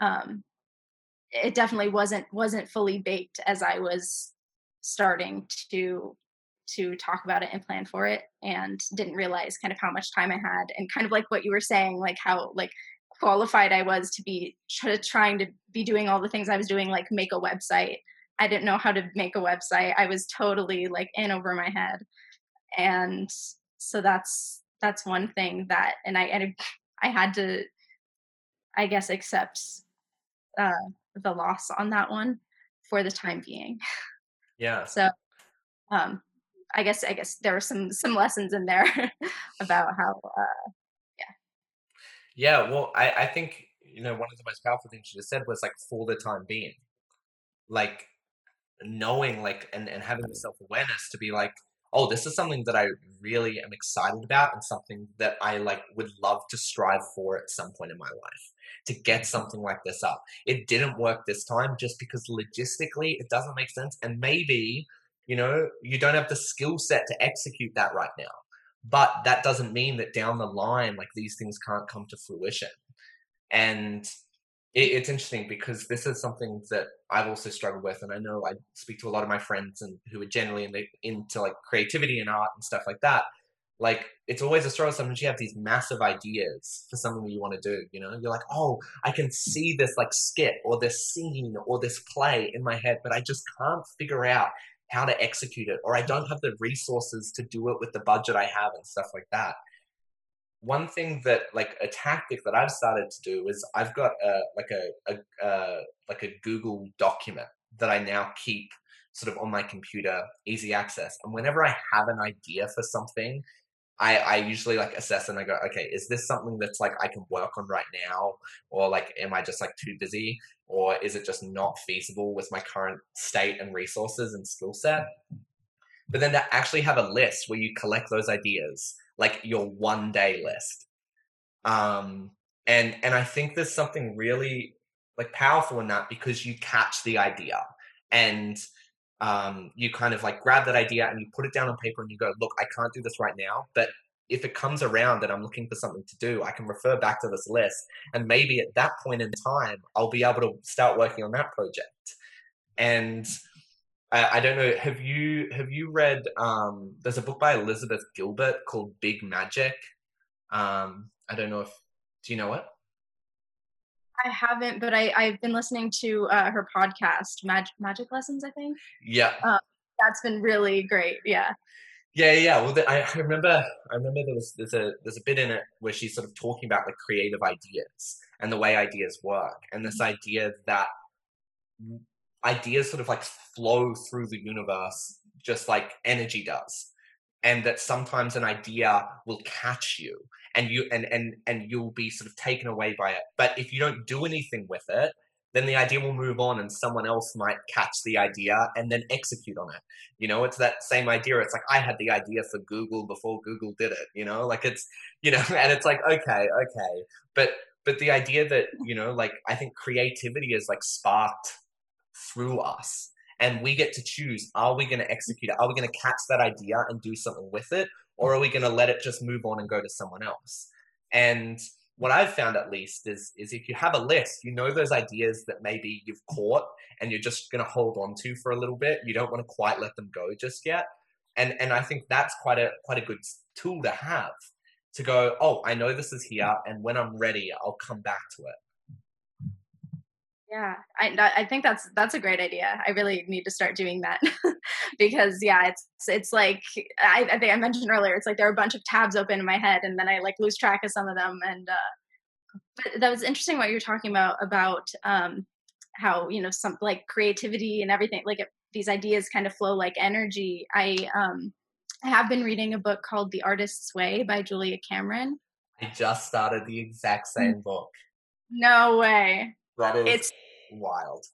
um it definitely wasn't wasn't fully baked as I was starting to to talk about it and plan for it and didn't realize kind of how much time I had and kind of like what you were saying like how like qualified I was to be trying to be doing all the things I was doing like make a website. I didn't know how to make a website. I was totally like in over my head. And so that's that's one thing that and I and I had to I guess accept uh the loss on that one for the time being. Yeah. So um I guess I guess there were some some lessons in there about how uh yeah. Yeah, well I, I think you know one of the most powerful things you just said was like for the time being. Like knowing like and, and having the self awareness to be like, oh, this is something that I really am excited about and something that I like would love to strive for at some point in my life to get something like this up. It didn't work this time just because logistically it doesn't make sense. And maybe, you know, you don't have the skill set to execute that right now. but that doesn't mean that down the line like these things can't come to fruition and it, it's interesting because this is something that i've also struggled with and i know i speak to a lot of my friends and who are generally in the, into like creativity and art and stuff like that. Like it's always a struggle sometimes you have these massive ideas for something you want to do you know? You're like oh i can see this like skit or this scene or this play in my head but i just can't figure out how to execute it or i don't have the resources to do it with the budget i have and stuff like that one thing that like a tactic that i've started to do is i've got a like a, a uh, like a google document that i now keep sort of on my computer easy access and whenever i have an idea for something I, I usually like assess and I go, okay, is this something that's like I can work on right now? Or like, am I just like too busy? Or is it just not feasible with my current state and resources and skill set? But then to actually have a list where you collect those ideas, like your one day list. Um, and and I think there's something really like powerful in that because you catch the idea and um, you kind of like grab that idea and you put it down on paper and you go, look, I can't do this right now, but if it comes around that I'm looking for something to do, I can refer back to this list. And maybe at that point in time, I'll be able to start working on that project. And I, I don't know, have you have you read um, there's a book by Elizabeth Gilbert called Big Magic. Um, I don't know if do you know it? I haven't, but I I've been listening to uh, her podcast, Mag- Magic Lessons. I think. Yeah. Uh, that's been really great. Yeah. Yeah, yeah. Well, the, I remember. I remember there was there's a there's a bit in it where she's sort of talking about the creative ideas and the way ideas work, and this mm-hmm. idea that ideas sort of like flow through the universe just like energy does and that sometimes an idea will catch you and you and and and you'll be sort of taken away by it. But if you don't do anything with it then the idea will move on and someone else might catch the idea and then execute on it. You know it's that same idea. It's like i had the idea for google before google did it you know? Like it's you know and it's like okay okay. But but the idea that you know like i think creativity is like sparked through us. And we get to choose are we going to execute it? Are we going to catch that idea and do something with it? Or are we going to let it just move on and go to someone else? And what i've found at least is is if you have a list you know those ideas that maybe you've caught and you're just going to hold on to for a little bit. You don't want to quite let them go just yet. And and i think that's quite a quite a good tool to have to go oh i know this is here and when i'm ready i'll come back to it yeah, I I think that's that's a great idea. I really need to start doing that because yeah, it's it's like I, I, think I mentioned earlier. It's like there are a bunch of tabs open in my head, and then I like lose track of some of them. And uh, but that was interesting what you're talking about about um, how you know some like creativity and everything like it, these ideas kind of flow like energy. I um I have been reading a book called The Artist's Way by Julia Cameron. I just started the exact mm. same book. No way. That is it's wild.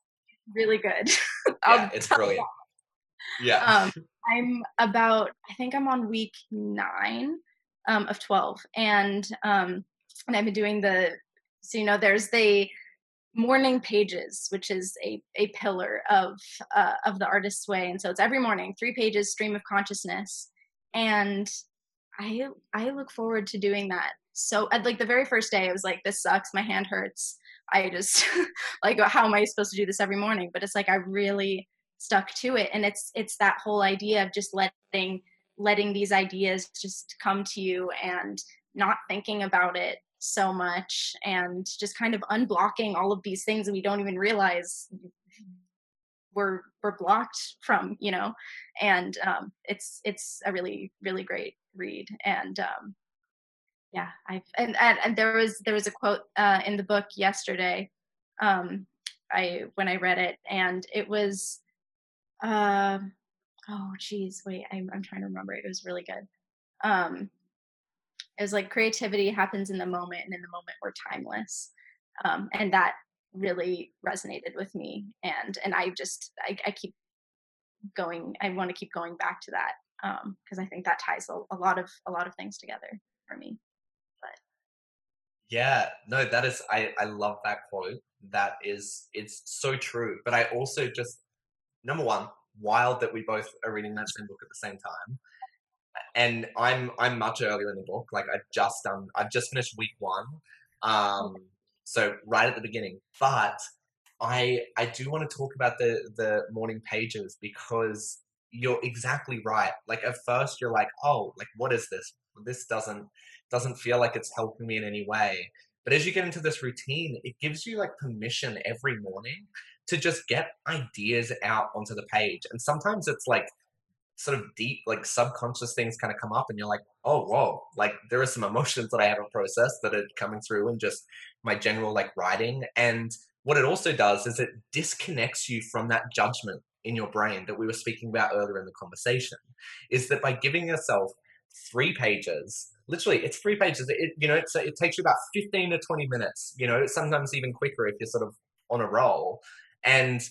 Really good. yeah, it's brilliant. Yeah. Um, I'm about, I think I'm on week nine um, of 12. And, um, and I've been doing the, so, you know, there's the morning pages, which is a, a pillar of, uh, of the artist's way. And so it's every morning, three pages, stream of consciousness. And I, I look forward to doing that. So at like the very first day, I was like, this sucks. My hand hurts. I just like how am I supposed to do this every morning? But it's like I really stuck to it. And it's it's that whole idea of just letting letting these ideas just come to you and not thinking about it so much and just kind of unblocking all of these things that we don't even realize we're we're blocked from you know? And um, it's it's a really really great read. And um, yeah i've and, and, and there was there was a quote uh, in the book yesterday um i when i read it and it was uh, oh geez wait I'm, I'm trying to remember it was really good. Um it was like creativity happens in the moment and in the moment we're timeless. Um and that really resonated with me and and i just i, I keep going i want to keep going back to that um because i think that ties a, a lot of a lot of things together for me yeah, no, that is I I love that quote. That is it's so true. But I also just number one, wild that we both are reading that same book at the same time. and I'm I'm much earlier in the book. Like I've just done, I've just finished week one, um, so right at the beginning. But I I do want to talk about the the morning pages because you're exactly right. Like at first you're like, oh, like what is this? This doesn't doesn't feel like it's helping me in any way. But as you get into this routine, it gives you like permission every morning to just get ideas out onto the page. And sometimes it's like sort of deep, like subconscious things kind of come up, and you're like, oh, whoa, like there are some emotions that I haven't processed that are coming through, and just my general like writing. And what it also does is it disconnects you from that judgment in your brain that we were speaking about earlier in the conversation. Is that by giving yourself three pages literally it's three pages it, you know it's, it takes you about 15 to 20 minutes you know sometimes even quicker if you're sort of on a roll and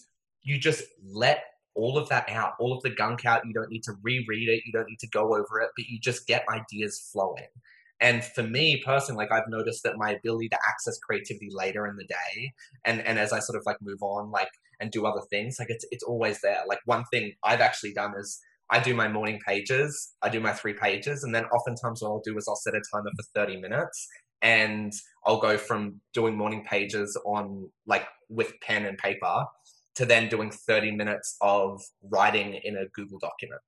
you just let all of that out, all of the gunk out. You don't need to reread it, you don't need to go over it, but you just get ideas flowing. And for me personally, like I've noticed that my ability to access creativity later in the day, and and as I sort of like move on, like and do other things, like it's it's always there. Like one thing I've actually done is I do my morning pages, I do my three pages, and then oftentimes what I'll do is I'll set a timer for 30 minutes and I'll go from doing morning pages on like with pen and paper to then doing 30 minutes of writing in a Google document.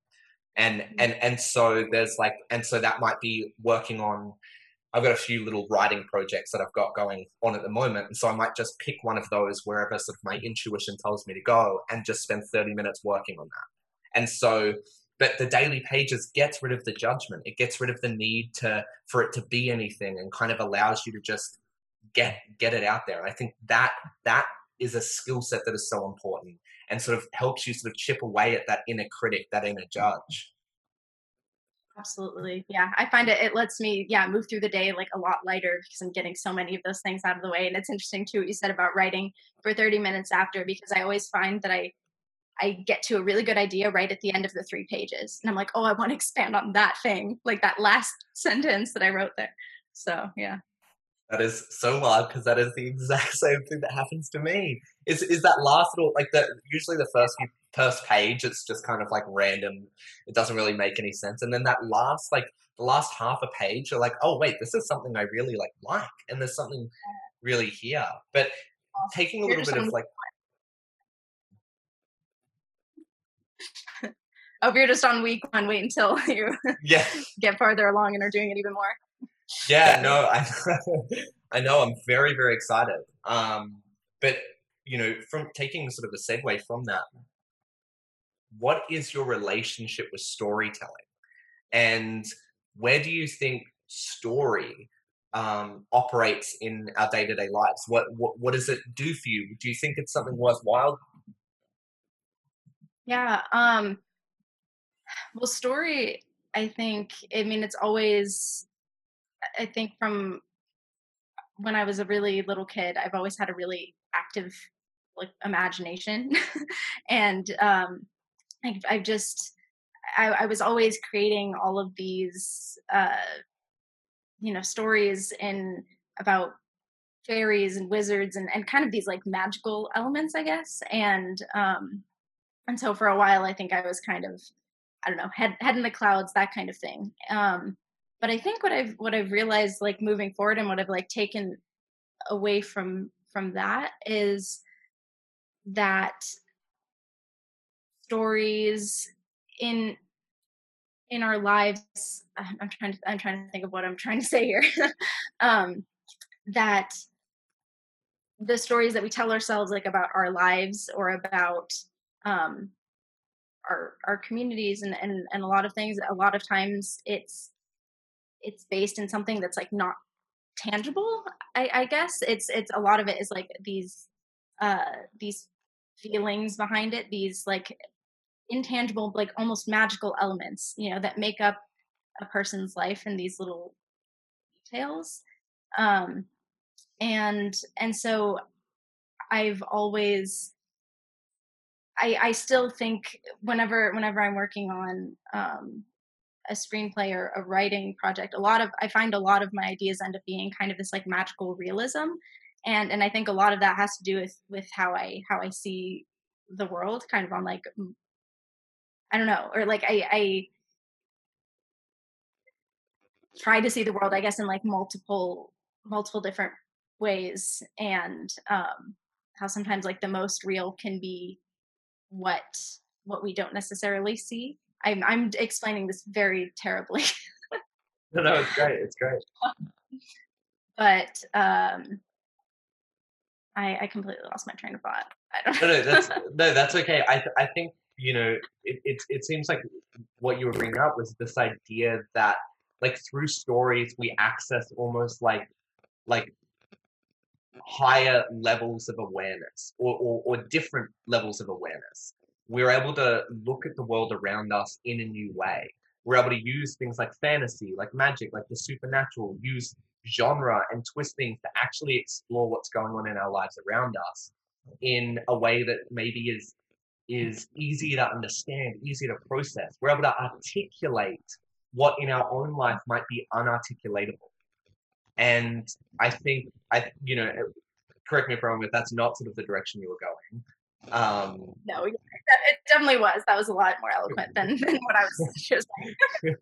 And mm-hmm. and and so there's like and so that might be working on I've got a few little writing projects that I've got going on at the moment. And so I might just pick one of those wherever sort of my intuition tells me to go and just spend 30 minutes working on that. And so but the daily pages gets rid of the judgment. It gets rid of the need to for it to be anything and kind of allows you to just get get it out there. And I think that that is a skill set that is so important and sort of helps you sort of chip away at that inner critic, that inner judge. Absolutely. Yeah. I find it, it lets me, yeah, move through the day like a lot lighter because I'm getting so many of those things out of the way. And it's interesting too what you said about writing for 30 minutes after because I always find that I, I get to a really good idea right at the end of the three pages. And I'm like, oh, I want to expand on that thing, like that last sentence that I wrote there. So, yeah. That is so wild because that is the exact same thing that happens to me. Is is that last little like that? usually the first first page it's just kind of like random. It doesn't really make any sense, and then that last like the last half a page, you're like, oh wait, this is something I really like like, and there's something really here. But taking a little bit of like. Oh, if you're just on week one, wait until you yeah. get farther along and are doing it even more yeah, no, I, I know. I'm very, very excited. Um, but you know, from taking sort of a segue from that, what is your relationship with storytelling, and where do you think story um, operates in our day to day lives? What, what what does it do for you? Do you think it's something worthwhile? Yeah. Um, well, story. I think. I mean, it's always I think from when I was a really little kid, I've always had a really active like imagination, and um, I, I've just I, I, was always creating all of these uh, you know stories in about fairies and wizards and, and kind of these like magical elements, I guess, and um, and so for a while, I think I was kind of I don't know head head in the clouds, that kind of thing. Um, but i think what i've what i've realized like moving forward and what i've like taken away from from that is that stories in in our lives i'm trying to i'm trying to think of what i'm trying to say here um that the stories that we tell ourselves like about our lives or about um our our communities and and, and a lot of things a lot of times it's it's based in something that's like not tangible I, I guess. It's it's a lot of it is like these uh these feelings behind it these like intangible like almost magical elements you know that make up a person's life in these little details. Um and and so i've always i i still think whenever whenever i'm working on um a screenplay or a writing project a lot of i find a lot of my ideas end up being kind of this like magical realism and and i think a lot of that has to do with with how i how i see the world kind of on like i don't know or like i i try to see the world, I guess, in like multiple multiple different ways, and um, how sometimes like the most real can be what what we don't necessarily see. I'm I'm explaining this very terribly. no, no, it's great. It's great. but um, I I completely lost my train of thought. I don't. No, no, that's no, that's okay. I I think you know it, it it seems like what you were bringing up was this idea that like through stories we access almost like like higher levels of awareness or, or, or different levels of awareness we're able to look at the world around us in a new way we're able to use things like fantasy like magic like the supernatural use genre and twist things to actually explore what's going on in our lives around us in a way that maybe is is easy to understand, easier to process. We're able to articulate what in our own life might be unarticulatable. And I think I, you know, correct me if I'm wrong, if that's not sort of the direction you were going. Um, no, it definitely was. That was a lot more eloquent than, than what I was just saying.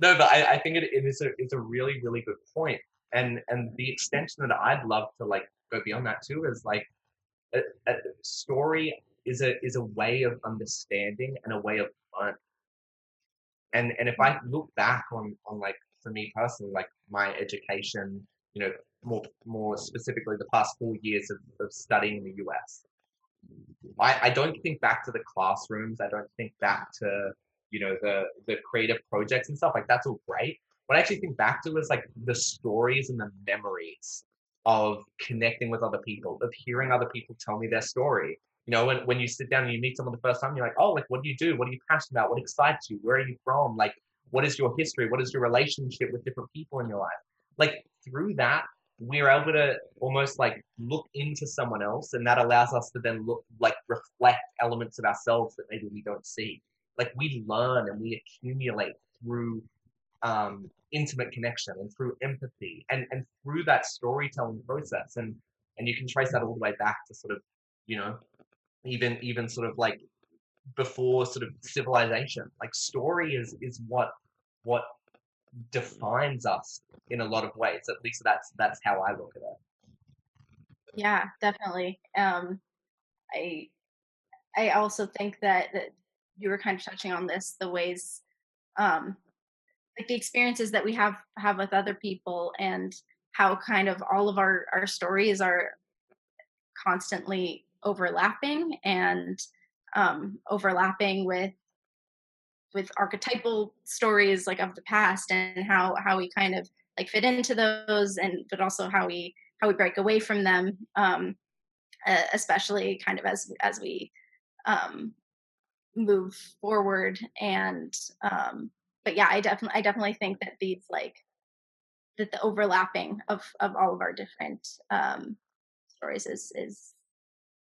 no, but I, I think it, it is a it's a really really good point, and and the extension that I'd love to like go beyond that too is like a, a story is a is a way of understanding and a way of learning and and if I look back on on like for me personally, like my education, you know, more more specifically the past four years of, of studying in the US, I, I don't think back to the classrooms. I don't think back to you know the the creative projects and stuff like that's all great. What I actually think back to is like the stories and the memories of connecting with other people, of hearing other people tell me their story, you know, when, when you sit down and you meet someone the first time, you're like, oh, like, what do you do? What are you passionate about? What excites you? Where are you from? Like, what is your history? What is your relationship with different people in your life? Like, through that, we're able to almost like look into someone else, and that allows us to then look, like, reflect elements of ourselves that maybe we don't see. Like, we learn and we accumulate through um, intimate connection and through empathy and, and through that storytelling process. And, and you can trace that all the way back to sort of, you know, even even sort of like before sort of civilization like story is is what what defines us in a lot of ways at least that's that's how i look at it. Yeah definitely um i i also think that that you were kind of touching on this the ways um like the experiences that we have have with other people and how kind of all of our our stories are constantly overlapping and um, overlapping with with archetypal stories like of the past and how how we kind of like fit into those and but also how we how we break away from them um, uh, especially kind of as as we um, move forward and um, but yeah i definitely i definitely think that these like that the overlapping of of all of our different um, stories is is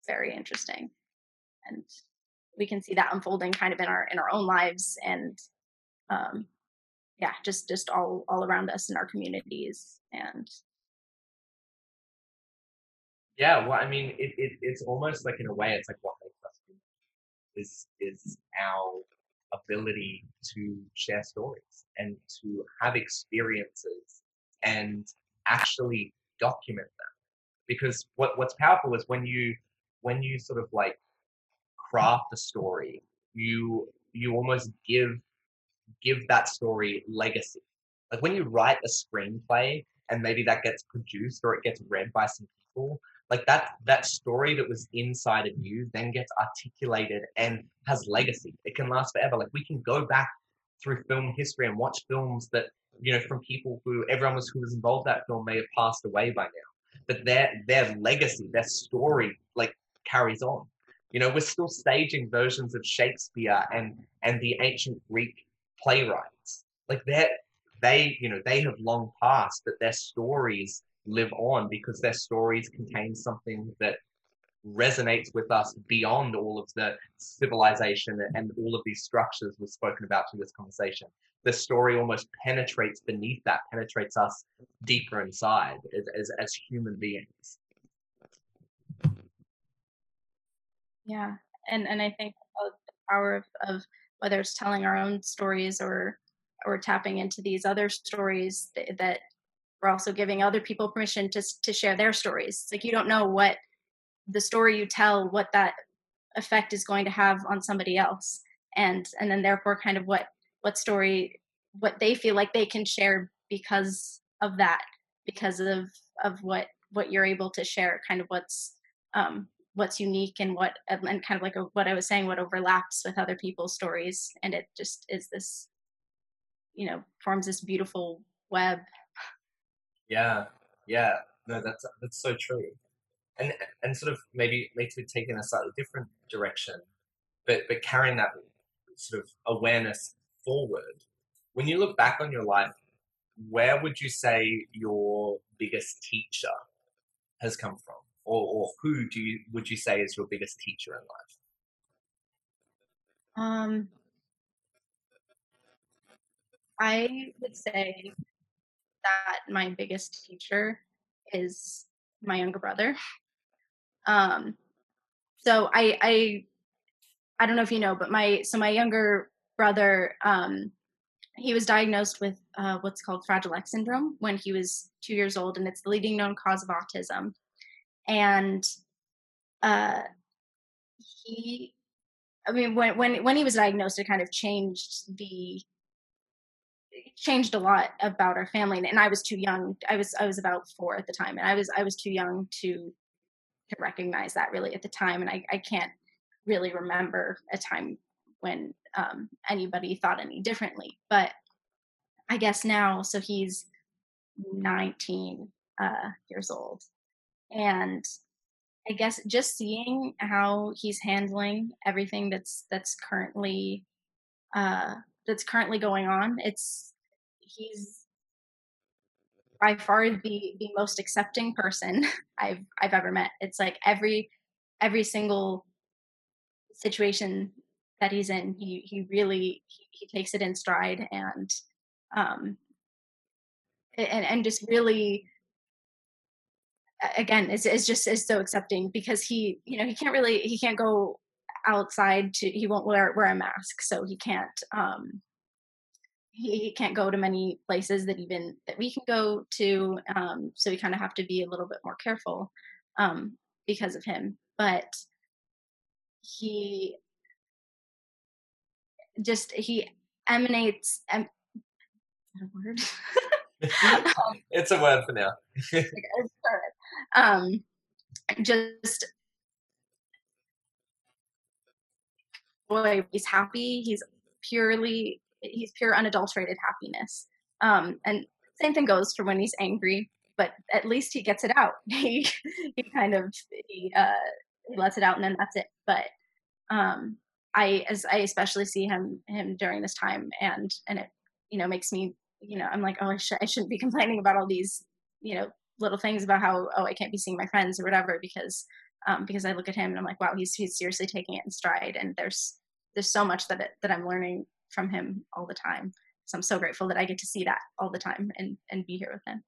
very interesting and we can see that unfolding kind of in our in our own lives and um yeah just just all all around us in our communities and yeah well i mean it, it it's almost like in a way it's like what makes us is is our ability to share stories and to have experiences and actually document them. Because what what's powerful is when you when you sort of like craft a story, you you almost give give that story legacy. Like when you write a screenplay and maybe that gets produced or it gets read by some people, like that that story that was inside of you then gets articulated and has legacy. It can last forever. Like we can go back through film history and watch films that you know from people who everyone was who was involved in that film may have passed away by now but their their legacy their story like carries on. You know, we're still staging versions of Shakespeare and and the ancient Greek playwrights. Like that, they you know they have long passed, but their stories live on because their stories contain something that resonates with us beyond all of the civilization and all of these structures we've spoken about through this conversation. The story almost penetrates beneath that, penetrates us deeper inside as, as, as human beings. Yeah, and and I think the power of, of whether it's telling our own stories or or tapping into these other stories that, that we're also giving other people permission to to share their stories. It's like you don't know what the story you tell, what that effect is going to have on somebody else, and and then therefore kind of what what story what they feel like they can share because of that, because of of what what you're able to share, kind of what's um, what's unique and what um, and kind of like a, what I was saying, what overlaps with other people's stories, and it just is this, you know, forms this beautiful web yeah, yeah. No, that's that's so true. And and sort of maybe maybe take in a slightly different direction, but but carrying that sort of awareness forward. When you look back on your life, where would you say your biggest teacher has come from, or or who do you would you say is your biggest teacher in life? Um, I would say that my biggest teacher is my younger brother. Um, so I, I, I don't know if you know, but my so my younger brother, um, he was diagnosed with uh, what's called Fragile X syndrome when he was two years old, and it's the leading known cause of autism. And uh, he, I mean, when when when he was diagnosed, it kind of changed the changed a lot about our family and i was too young i was i was about four at the time and i was i was too young to to recognize that really at the time and i, I can't really remember a time when um, anybody thought any differently but i guess now so he's 19 uh, years old and i guess just seeing how he's handling everything that's that's currently uh, that's currently going on it's he's by far the the most accepting person I've I've ever met. It's like every every single situation that he's in, he he really he, he takes it in stride and um and and just really again is is just is so accepting because he you know he can't really he can't go outside to he won't wear wear a mask so he can't um he can't go to many places that even that we can go to um, so we kind of have to be a little bit more careful um, because of him. But he just he emanates em- a word it's a word for now um just boy he's happy he's purely he's pure unadulterated happiness. Um, and same thing goes for when he's angry, but at least he gets it out. he he kind of he, uh, he lets it out, and then that's it. But um, I as I especially see him him during this time, and and it you know makes me you know I'm like oh I, sh- I shouldn't be complaining about all these you know little things about how oh I can't be seeing my friends or whatever because um, because I look at him and I'm like wow he's he's seriously taking it in stride, and there's there's so much that it, that I'm learning from him all the time. So I'm so grateful that I get to see that all the time and and be here with him.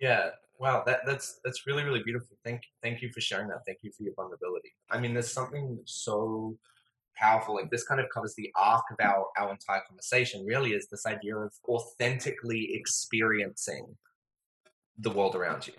Yeah. Wow, that, that's that's really really beautiful. Thank thank you for sharing that. Thank you for your vulnerability. I mean, there's something so powerful. Like this kind of covers the arc of our our entire conversation. Really, is this idea of authentically experiencing the world around you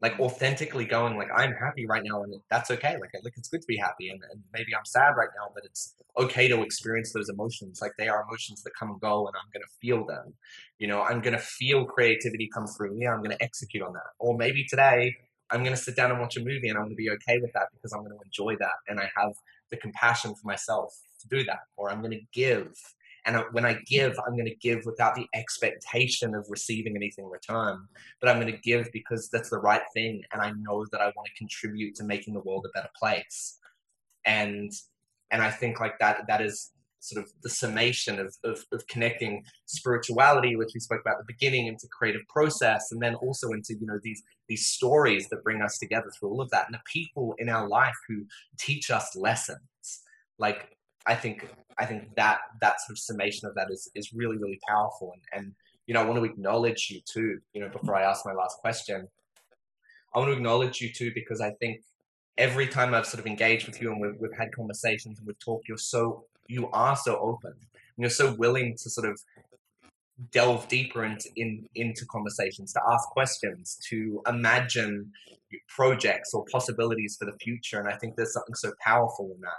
like authentically going like i'm happy right now and that's okay like like it's good to be happy and, and maybe i'm sad right now but it's okay to experience those emotions like they are emotions that come and go and i'm going to feel them you know i'm going to feel creativity come through me i'm going to execute on that or maybe today i'm going to sit down and watch a movie and i'm going to be okay with that because i'm going to enjoy that and i have the compassion for myself to do that or i'm going to give and when I give, I'm going to give without the expectation of receiving anything in return. But I'm going to give because that's the right thing. And I know that I want to contribute to making the world a better place. And, and I think like that, that is sort of the summation of, of, of connecting spirituality, which we spoke about at the beginning, into creative process, and then also into you know these these stories that bring us together through all of that, and the people in our life who teach us lessons. Like I think I think that that sort of summation of that is is really really powerful and and you know I want to acknowledge you too you know before I ask my last question I want to acknowledge you too because I think every time I've sort of engaged with you and we've, we've had conversations and we've talked you're so you are so open and you're so willing to sort of delve deeper into in, into conversations, to ask questions, to imagine projects or possibilities for the future. And I think there's something so powerful in that.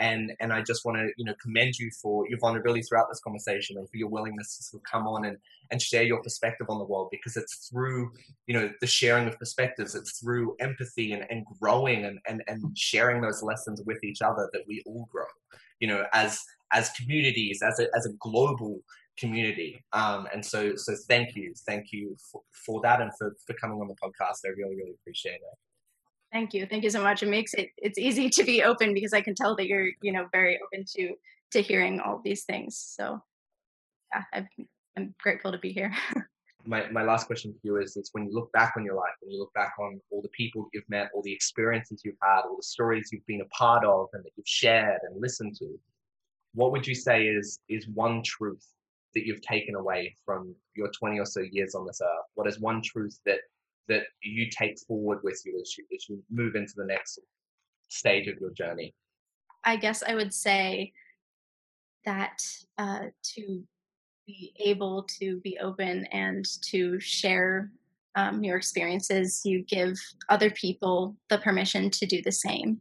And and I just want to you know commend you for your vulnerability throughout this conversation and for your willingness to sort of come on and and share your perspective on the world because it's through you know the sharing of perspectives it's through empathy and, and growing and, and and sharing those lessons with each other that we all grow you know as as communities as a as a global community. Um, and so, so thank you, thank you for, for that and for, for coming on the podcast. I really, really appreciate it. Thank you, thank you so much. It makes it it's easy to be open because I can tell that you're you know very open to to hearing all these things. So yeah, i am grateful to be here. my, my last question to you is, is when you look back on your life, when you look back on all the people you've met, all the experiences you've had, all the stories you've been a part of and that you've shared and listened to, what would you say is is one truth that you've taken away from your 20 or so years on this earth? What is one truth that that you take forward with you as you, as you move into the next stage of your journey? I guess I would say that uh, to be able to be open and to share um, your experiences, you give other people the permission to do the same.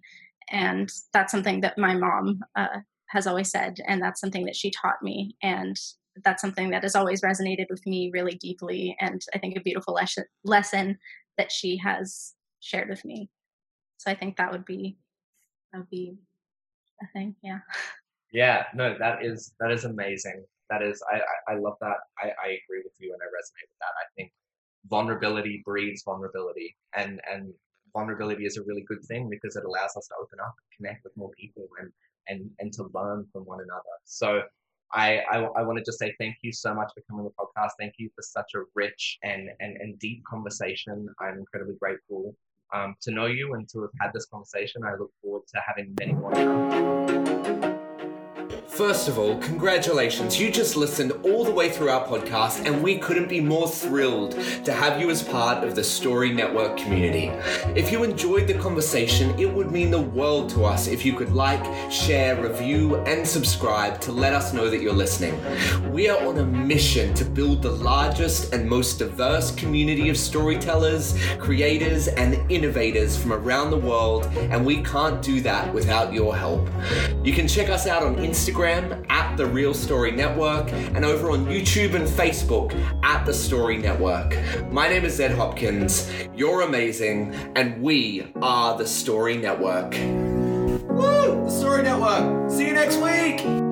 And that's something that my mom uh, has always said, and that's something that she taught me. And that's something that has always resonated with me really deeply and i think a beautiful lesson lesson that she has shared with me so i think that would be that would be a thing yeah yeah no that is that is amazing that is i i, love that I, I agree with you and i resonate with that i think vulnerability breeds vulnerability and and vulnerability is a really good thing because it allows us to open up connect with more people and and and to learn from one another so I, I, I want to just say thank you so much for coming on the podcast. Thank you for such a rich and, and, and deep conversation. I'm incredibly grateful um, to know you and to have had this conversation. I look forward to having many more. First of all, congratulations. You just listened all the way through our podcast, and we couldn't be more thrilled to have you as part of the Story Network community. If you enjoyed the conversation, it would mean the world to us if you could like, share, review, and subscribe to let us know that you're listening. We are on a mission to build the largest and most diverse community of storytellers, creators, and innovators from around the world, and we can't do that without your help. You can check us out on Instagram Instagram at The Real Story Network and over on YouTube and Facebook at The Story Network. My name is Zed Hopkins. You're amazing, and we are The Story Network. Woo! The Story Network. See you next week.